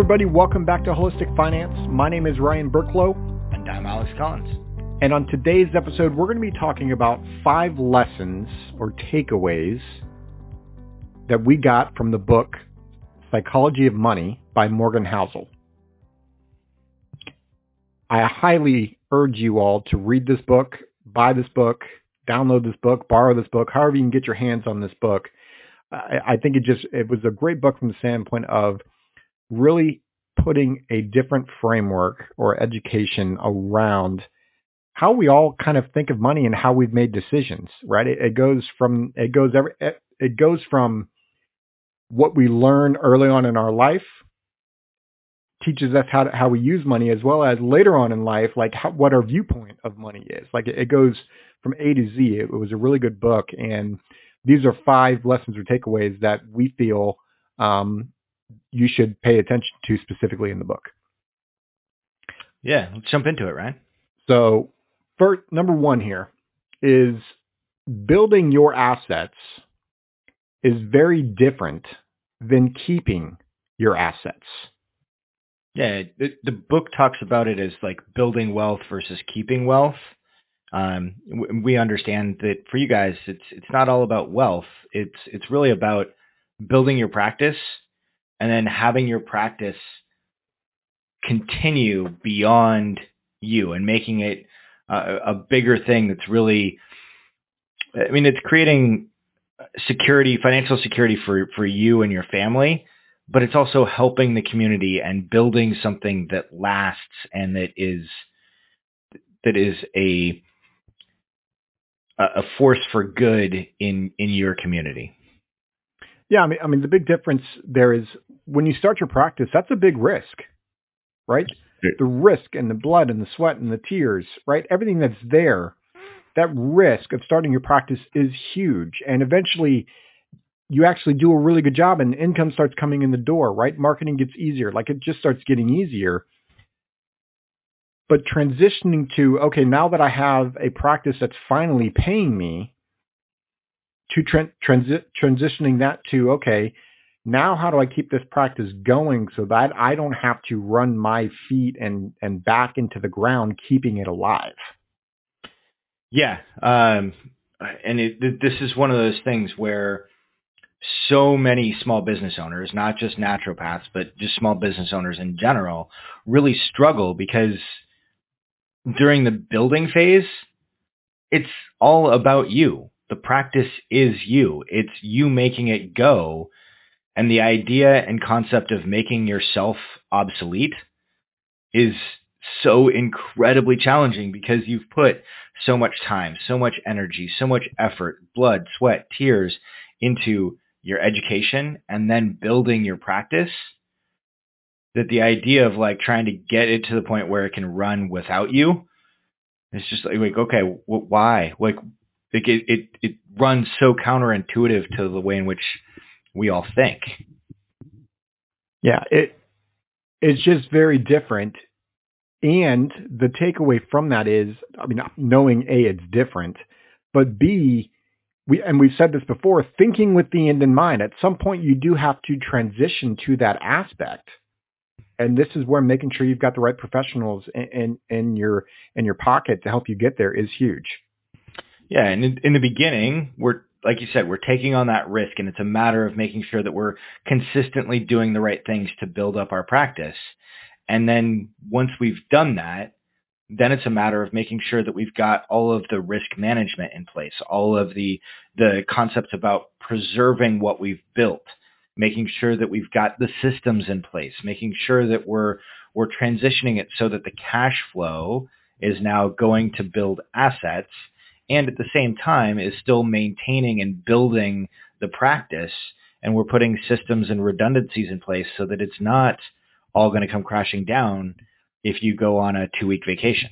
everybody. Welcome back to Holistic Finance. My name is Ryan Burklow. And I'm Alex Collins. And on today's episode, we're going to be talking about five lessons or takeaways that we got from the book Psychology of Money by Morgan Housel. I highly urge you all to read this book, buy this book, download this book, borrow this book, however you can get your hands on this book. I, I think it just it was a great book from the standpoint of really putting a different framework or education around how we all kind of think of money and how we've made decisions, right? It, it goes from it goes every it, it goes from what we learn early on in our life teaches us how to, how we use money as well as later on in life like how, what our viewpoint of money is like it, it, goes from a to z it, was a really good book and these are five lessons or takeaways that we feel um, you should pay attention to specifically in the book yeah let's jump into it right so first number one here is building your assets is very different than keeping your assets yeah, the, the book talks about it as like building wealth versus keeping wealth. Um, we understand that for you guys, it's it's not all about wealth. It's it's really about building your practice and then having your practice continue beyond you and making it a, a bigger thing that's really. I mean, it's creating security, financial security for for you and your family but it's also helping the community and building something that lasts and that is that is a a force for good in in your community. Yeah, I mean, I mean, the big difference there is when you start your practice, that's a big risk, right? The risk and the blood and the sweat and the tears, right? Everything that's there, that risk of starting your practice is huge, and eventually you actually do a really good job and income starts coming in the door, right? Marketing gets easier. Like it just starts getting easier. But transitioning to, okay, now that I have a practice that's finally paying me, to tra- transi- transitioning that to, okay, now how do I keep this practice going so that I don't have to run my feet and, and back into the ground, keeping it alive? Yeah. Um, and it, this is one of those things where so many small business owners, not just naturopaths, but just small business owners in general, really struggle because during the building phase, it's all about you. The practice is you. It's you making it go. And the idea and concept of making yourself obsolete is so incredibly challenging because you've put so much time, so much energy, so much effort, blood, sweat, tears into your education and then building your practice that the idea of like trying to get it to the point where it can run without you it's just like, okay why like it, it it runs so counterintuitive to the way in which we all think yeah it it's just very different and the takeaway from that is i mean knowing a it's different but b we and we've said this before, thinking with the end in mind. At some point, you do have to transition to that aspect, and this is where making sure you've got the right professionals in in, in your in your pocket to help you get there is huge. Yeah, and in, in the beginning, we're like you said, we're taking on that risk, and it's a matter of making sure that we're consistently doing the right things to build up our practice. And then once we've done that, then it's a matter of making sure that we've got all of the risk management in place, all of the the concepts about preserving what we've built, making sure that we've got the systems in place, making sure that we're we're transitioning it so that the cash flow is now going to build assets and at the same time is still maintaining and building the practice and we're putting systems and redundancies in place so that it's not all going to come crashing down if you go on a two week vacation.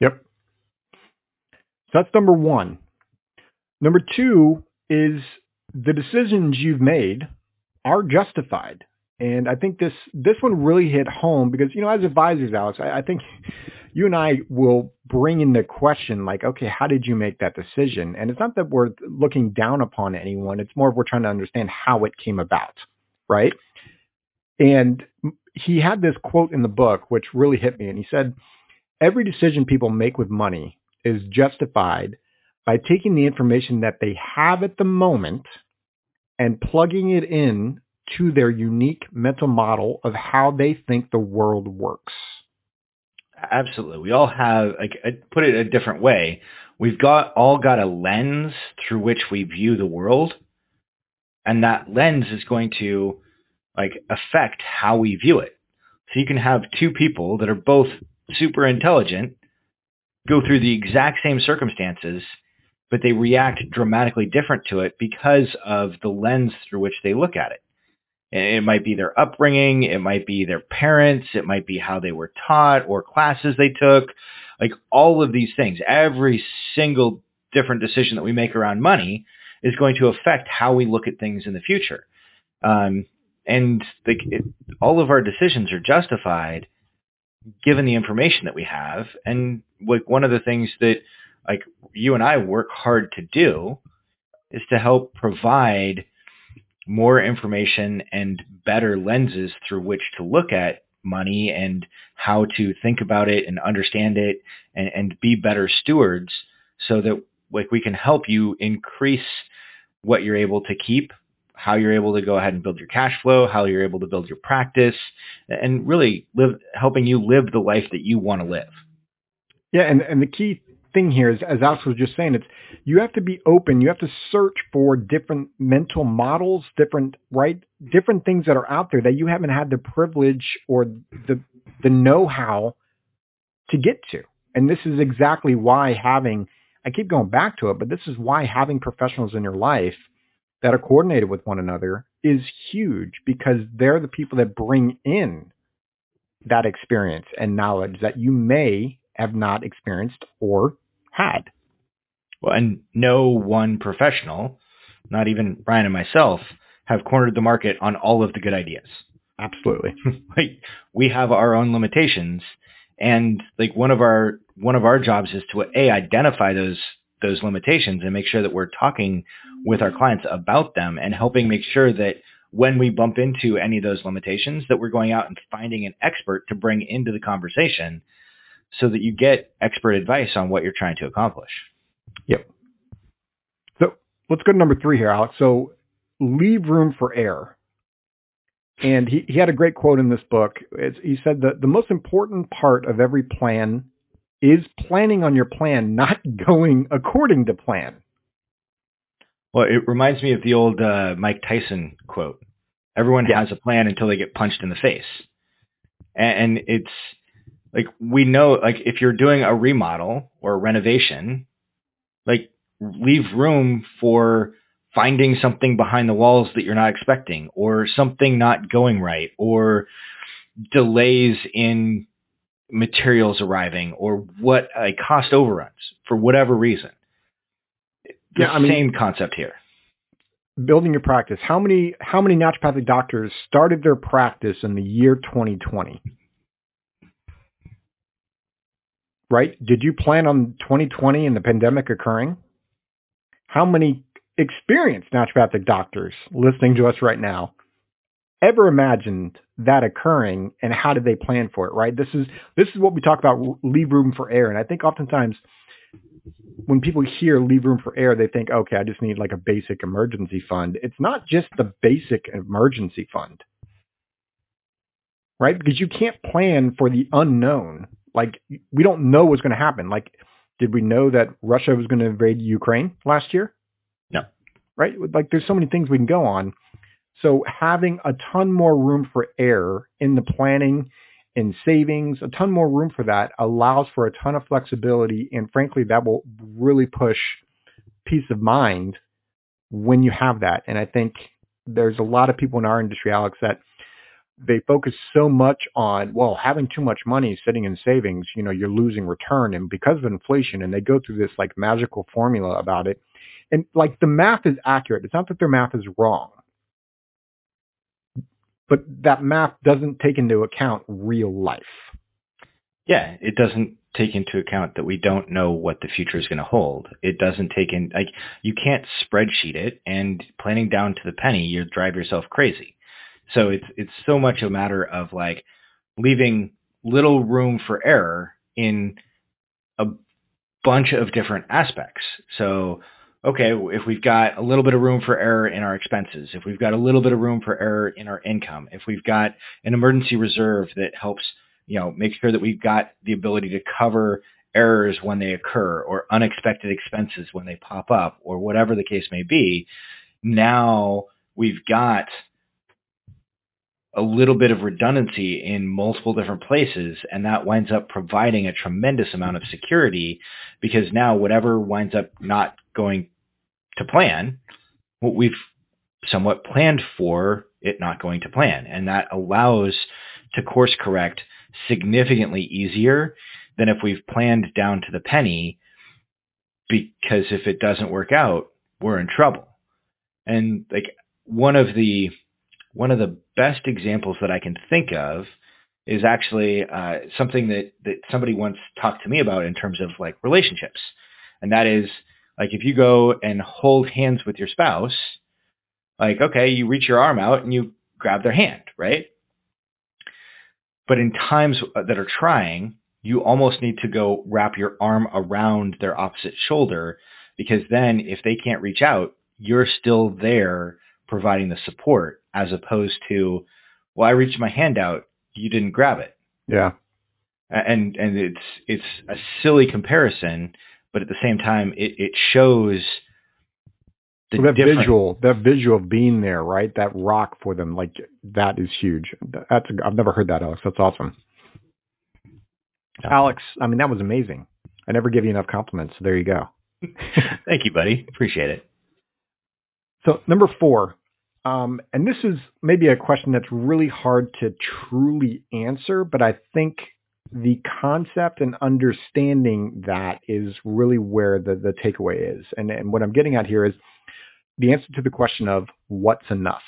Yep. So that's number one. Number two is the decisions you've made are justified. And I think this this one really hit home because, you know, as advisors, Alex, I, I think you and I will bring in the question like, okay, how did you make that decision? And it's not that we're looking down upon anyone. It's more of we're trying to understand how it came about, right? And he had this quote in the book which really hit me, and he said, "Every decision people make with money is justified by taking the information that they have at the moment and plugging it in to their unique mental model of how they think the world works." Absolutely. We all have, like, put it a different way. We've got all got a lens through which we view the world, and that lens is going to like affect how we view it. So you can have two people that are both super intelligent go through the exact same circumstances, but they react dramatically different to it because of the lens through which they look at it. It might be their upbringing, it might be their parents, it might be how they were taught or classes they took, like all of these things. Every single different decision that we make around money is going to affect how we look at things in the future. Um, and the, it, all of our decisions are justified given the information that we have. And like one of the things that like you and I work hard to do is to help provide more information and better lenses through which to look at money and how to think about it and understand it and, and be better stewards so that like we can help you increase what you're able to keep how you're able to go ahead and build your cash flow, how you're able to build your practice, and really live, helping you live the life that you want to live. Yeah, and, and the key thing here is, as Alex was just saying, it's you have to be open. You have to search for different mental models, different right, different things that are out there that you haven't had the privilege or the the know-how to get to. And this is exactly why having I keep going back to it, but this is why having professionals in your life that are coordinated with one another is huge because they're the people that bring in that experience and knowledge that you may have not experienced or had. Well, and no one professional, not even Ryan and myself, have cornered the market on all of the good ideas. Absolutely. like we have our own limitations and like one of our one of our jobs is to a identify those those limitations and make sure that we're talking with our clients about them and helping make sure that when we bump into any of those limitations that we're going out and finding an expert to bring into the conversation so that you get expert advice on what you're trying to accomplish. Yep. So let's go to number three here, Alex. So leave room for error. And he, he had a great quote in this book. It's, he said that the most important part of every plan is planning on your plan not going according to plan. Well, it reminds me of the old uh, Mike Tyson quote. Everyone yeah. has a plan until they get punched in the face. And, and it's like we know like if you're doing a remodel or a renovation, like leave room for finding something behind the walls that you're not expecting or something not going right or delays in materials arriving or what uh, cost overruns for whatever reason. The yeah, I mean, same concept here. Building your practice. How many how many naturopathic doctors started their practice in the year 2020? Right? Did you plan on 2020 and the pandemic occurring? How many experienced naturopathic doctors listening to us right now ever imagined that occurring and how did they plan for it, right? This is this is what we talk about leave room for error. And I think oftentimes when people hear leave room for error, they think, okay, I just need like a basic emergency fund. It's not just the basic emergency fund. Right? Because you can't plan for the unknown. Like we don't know what's going to happen. Like did we know that Russia was going to invade Ukraine last year? No. Right? Like there's so many things we can go on so having a ton more room for error in the planning and savings, a ton more room for that allows for a ton of flexibility. And frankly, that will really push peace of mind when you have that. And I think there's a lot of people in our industry, Alex, that they focus so much on, well, having too much money sitting in savings, you know, you're losing return. And because of inflation, and they go through this like magical formula about it. And like the math is accurate. It's not that their math is wrong but that math doesn't take into account real life. Yeah, it doesn't take into account that we don't know what the future is going to hold. It doesn't take in like you can't spreadsheet it and planning down to the penny, you drive yourself crazy. So it's it's so much a matter of like leaving little room for error in a bunch of different aspects. So okay, if we've got a little bit of room for error in our expenses, if we've got a little bit of room for error in our income, if we've got an emergency reserve that helps, you know, make sure that we've got the ability to cover errors when they occur or unexpected expenses when they pop up or whatever the case may be, now we've got a little bit of redundancy in multiple different places and that winds up providing a tremendous amount of security because now whatever winds up not going to plan what we've somewhat planned for it not going to plan. And that allows to course correct significantly easier than if we've planned down to the penny because if it doesn't work out we're in trouble. And like one of the one of the best examples that I can think of is actually uh, something that that somebody once talked to me about in terms of like relationships, and that is like if you go and hold hands with your spouse, like okay, you reach your arm out and you grab their hand, right? But in times that are trying, you almost need to go wrap your arm around their opposite shoulder because then if they can't reach out, you're still there providing the support as opposed to, well, I reached my hand out, you didn't grab it. Yeah. And and it's it's a silly comparison, but at the same time, it, it shows the well, that visual, that visual of being there, right? That rock for them, like that is huge. That's I've never heard that, Alex. That's awesome. Alex, I mean that was amazing. I never give you enough compliments. So there you go. Thank you, buddy. Appreciate it. So number four, um, and this is maybe a question that's really hard to truly answer, but I think the concept and understanding that is really where the, the takeaway is. And, and what I'm getting at here is the answer to the question of what's enough.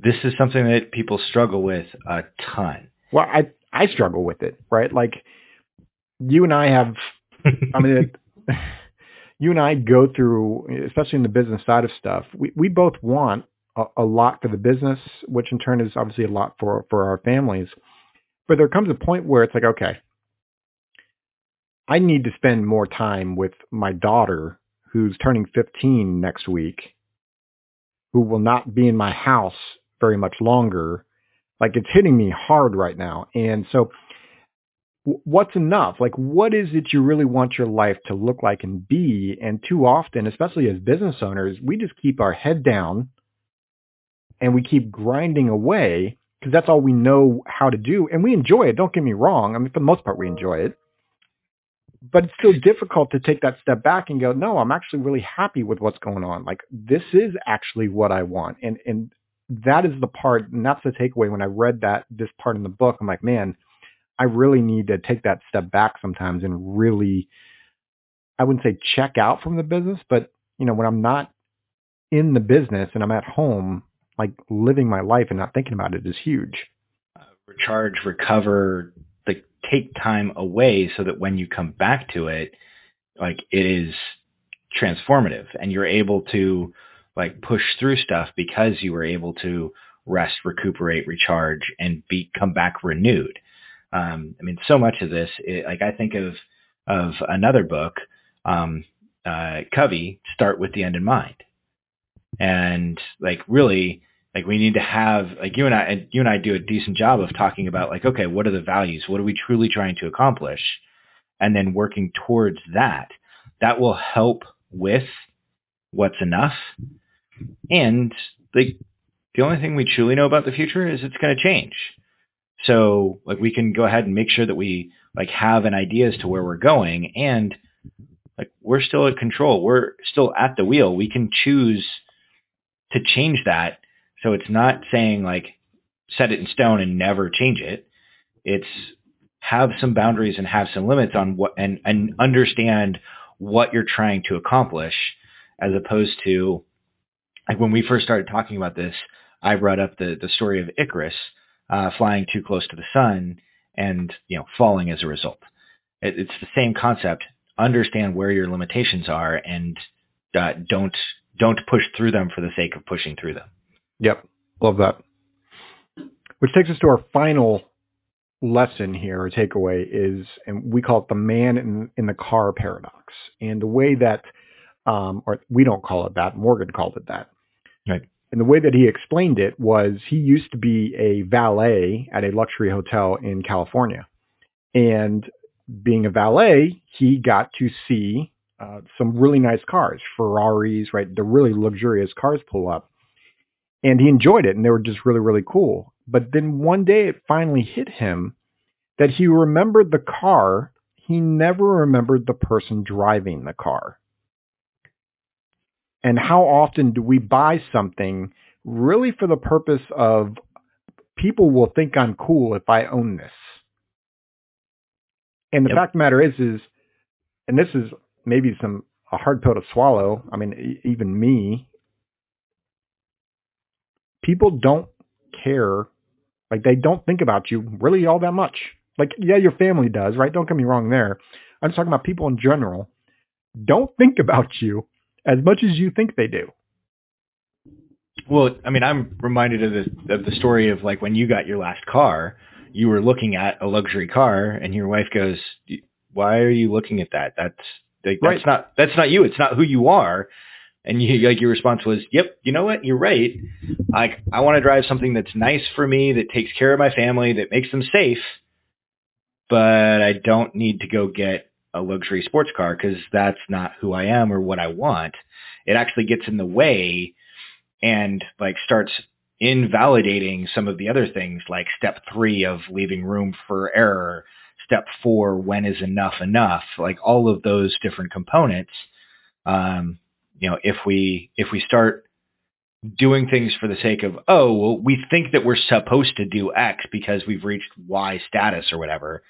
This is something that people struggle with a ton. Well, I, I struggle with it, right? Like you and I have, I mean, you and I go through, especially in the business side of stuff, we, we both want a, a lot for the business, which in turn is obviously a lot for, for our families. But there comes a point where it's like, okay, I need to spend more time with my daughter who's turning 15 next week, who will not be in my house very much longer. Like it's hitting me hard right now. And so what's enough? Like, what is it you really want your life to look like and be? And too often, especially as business owners, we just keep our head down and we keep grinding away because that's all we know how to do. And we enjoy it. Don't get me wrong. I mean, for the most part, we enjoy it. But it's still difficult to take that step back and go, no, I'm actually really happy with what's going on. Like, this is actually what I want. And, and that is the part, and that's the takeaway when I read that, this part in the book. I'm like, man, I really need to take that step back sometimes and really, I wouldn't say check out from the business, but you know, when I'm not in the business and I'm at home, like living my life and not thinking about it is huge. Uh, recharge, recover, like take time away so that when you come back to it, like it is transformative and you're able to like push through stuff because you were able to rest, recuperate, recharge, and be come back renewed. Um, I mean, so much of this, it, like I think of of another book, um, uh, Covey, start with the end in mind, and like really, like we need to have like you and I, you and I do a decent job of talking about like, okay, what are the values? What are we truly trying to accomplish? And then working towards that. That will help with what's enough. And like the only thing we truly know about the future is it's going to change. So like we can go ahead and make sure that we like have an idea as to where we're going and like we're still at control. We're still at the wheel. We can choose to change that. So it's not saying like set it in stone and never change it. It's have some boundaries and have some limits on what and, and understand what you're trying to accomplish as opposed to like when we first started talking about this, I brought up the, the story of Icarus uh, flying too close to the sun and you know falling as a result. It, it's the same concept. Understand where your limitations are and uh, don't don't push through them for the sake of pushing through them. Yep. Love that. Which takes us to our final lesson here or takeaway is, and we call it the man in, in the car paradox. And the way that, um, or we don't call it that, Morgan called it that. Right. And the way that he explained it was he used to be a valet at a luxury hotel in California. And being a valet, he got to see uh, some really nice cars, Ferraris, right? The really luxurious cars pull up. And he enjoyed it and they were just really, really cool. But then one day it finally hit him that he remembered the car. He never remembered the person driving the car. And how often do we buy something really for the purpose of people will think I'm cool if I own this? And the yep. fact of the matter is, is, and this is maybe some a hard pill to swallow. I mean, even me, people don't care. Like they don't think about you really all that much. Like, yeah, your family does, right? Don't get me wrong there. I'm just talking about people in general. Don't think about you as much as you think they do. Well, I mean, I'm reminded of the of the story of like when you got your last car, you were looking at a luxury car, and your wife goes, "Why are you looking at that? That's like, right. that's not that's not you. It's not who you are." And you like your response was, "Yep, you know what? You're right. Like I want to drive something that's nice for me, that takes care of my family, that makes them safe, but I don't need to go get a luxury sports car because that's not who I am or what I want. It actually gets in the way and like starts invalidating some of the other things like step three of leaving room for error, step four, when is enough enough, like all of those different components. Um, you know, if we, if we start doing things for the sake of, oh, well, we think that we're supposed to do X because we've reached Y status or whatever.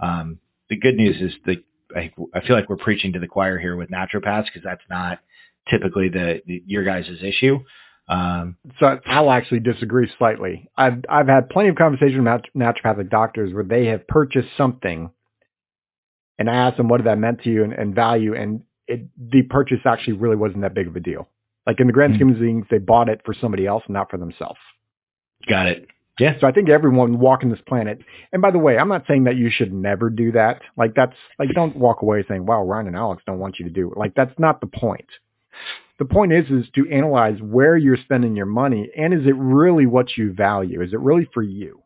Um, the good news is that I, I feel like we're preaching to the choir here with naturopaths because that's not typically the, the your guys' issue. Um, so I'll actually disagree slightly. I've I've had plenty of conversations with naturopathic doctors where they have purchased something, and I asked them what did that meant to you and, and value, and it, the purchase actually really wasn't that big of a deal. Like in the grand mm-hmm. scheme of things, they bought it for somebody else, not for themselves. Got it. Yeah. So I think everyone walking this planet, and by the way, I'm not saying that you should never do that. Like that's like don't walk away saying, "Wow, Ryan and Alex don't want you to do it." Like that's not the point. The point is is to analyze where you're spending your money and is it really what you value? Is it really for you?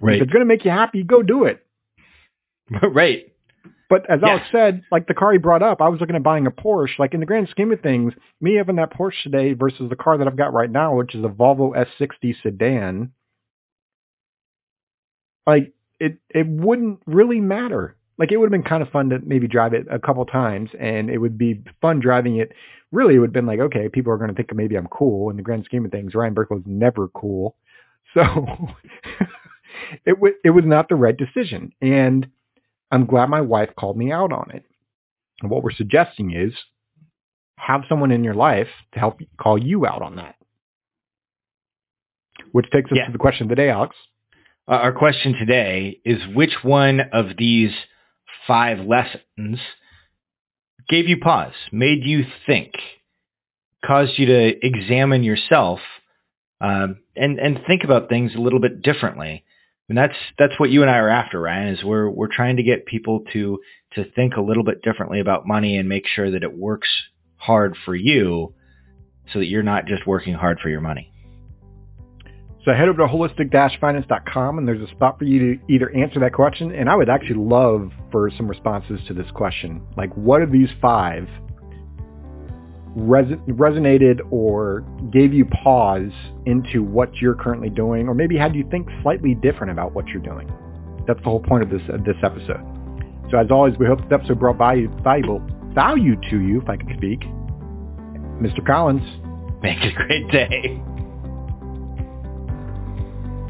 Right. If it's going to make you happy, go do it. right. But as yeah. Alex said, like the car he brought up, I was looking at buying a Porsche. Like in the grand scheme of things, me having that Porsche today versus the car that I've got right now, which is a Volvo S60 sedan, like it it wouldn't really matter. Like it would have been kind of fun to maybe drive it a couple times, and it would be fun driving it. Really, it would have been like, okay, people are going to think maybe I'm cool. In the grand scheme of things, Ryan Burke was never cool, so it was it was not the right decision. And I'm glad my wife called me out on it. And what we're suggesting is have someone in your life to help call you out on that. Which takes us yeah. to the question of the day, Alex. Uh, our question today is which one of these five lessons gave you pause, made you think, caused you to examine yourself um, and and think about things a little bit differently? And that's that's what you and I are after, Ryan. Is we're we're trying to get people to to think a little bit differently about money and make sure that it works hard for you, so that you're not just working hard for your money. So head over to holistic-finance.com and there's a spot for you to either answer that question, and I would actually love for some responses to this question. Like, what of these five res- resonated or gave you pause into what you're currently doing, or maybe had you think slightly different about what you're doing? That's the whole point of this this episode. So as always, we hope this episode brought value, valuable value to you, if I can speak. Mr. Collins. Make a great day.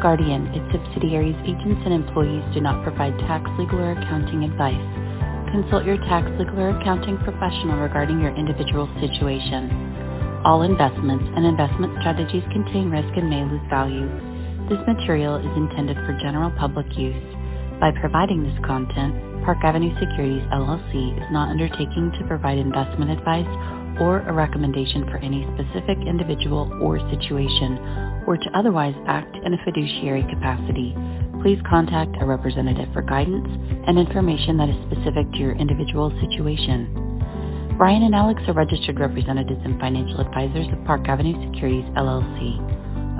Guardian, its subsidiaries, agents, and employees do not provide tax, legal, or accounting advice. Consult your tax, legal, or accounting professional regarding your individual situation. All investments and investment strategies contain risk and may lose value. This material is intended for general public use. By providing this content, Park Avenue Securities LLC is not undertaking to provide investment advice or a recommendation for any specific individual or situation, or to otherwise act in a fiduciary capacity. Please contact a representative for guidance and information that is specific to your individual situation. Ryan and Alex are registered representatives and financial advisors of Park Avenue Securities LLC,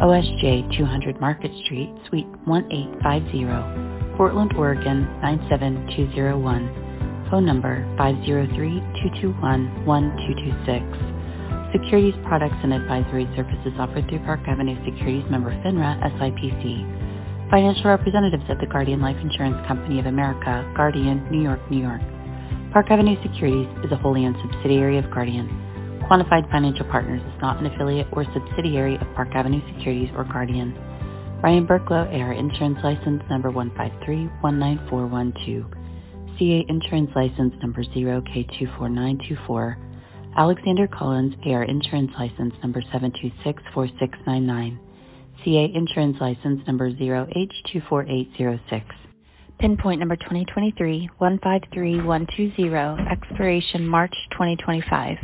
OSJ 200 Market Street, Suite 1850, Portland, Oregon 97201. Phone number 503-221-1226. Securities products and advisory services offered through Park Avenue Securities member FINRA SIPC. Financial representatives of the Guardian Life Insurance Company of America, Guardian, New York, New York. Park Avenue Securities is a wholly owned subsidiary of Guardian. Quantified Financial Partners is not an affiliate or subsidiary of Park Avenue Securities or Guardian. Ryan Burklow, AR Insurance License Number 153-19412. CA Insurance License Number 0K24924, Alexander Collins, AR Insurance License Number 7264699, CA Insurance License Number 0H24806. Pinpoint number 2023 153120, expiration March 2025.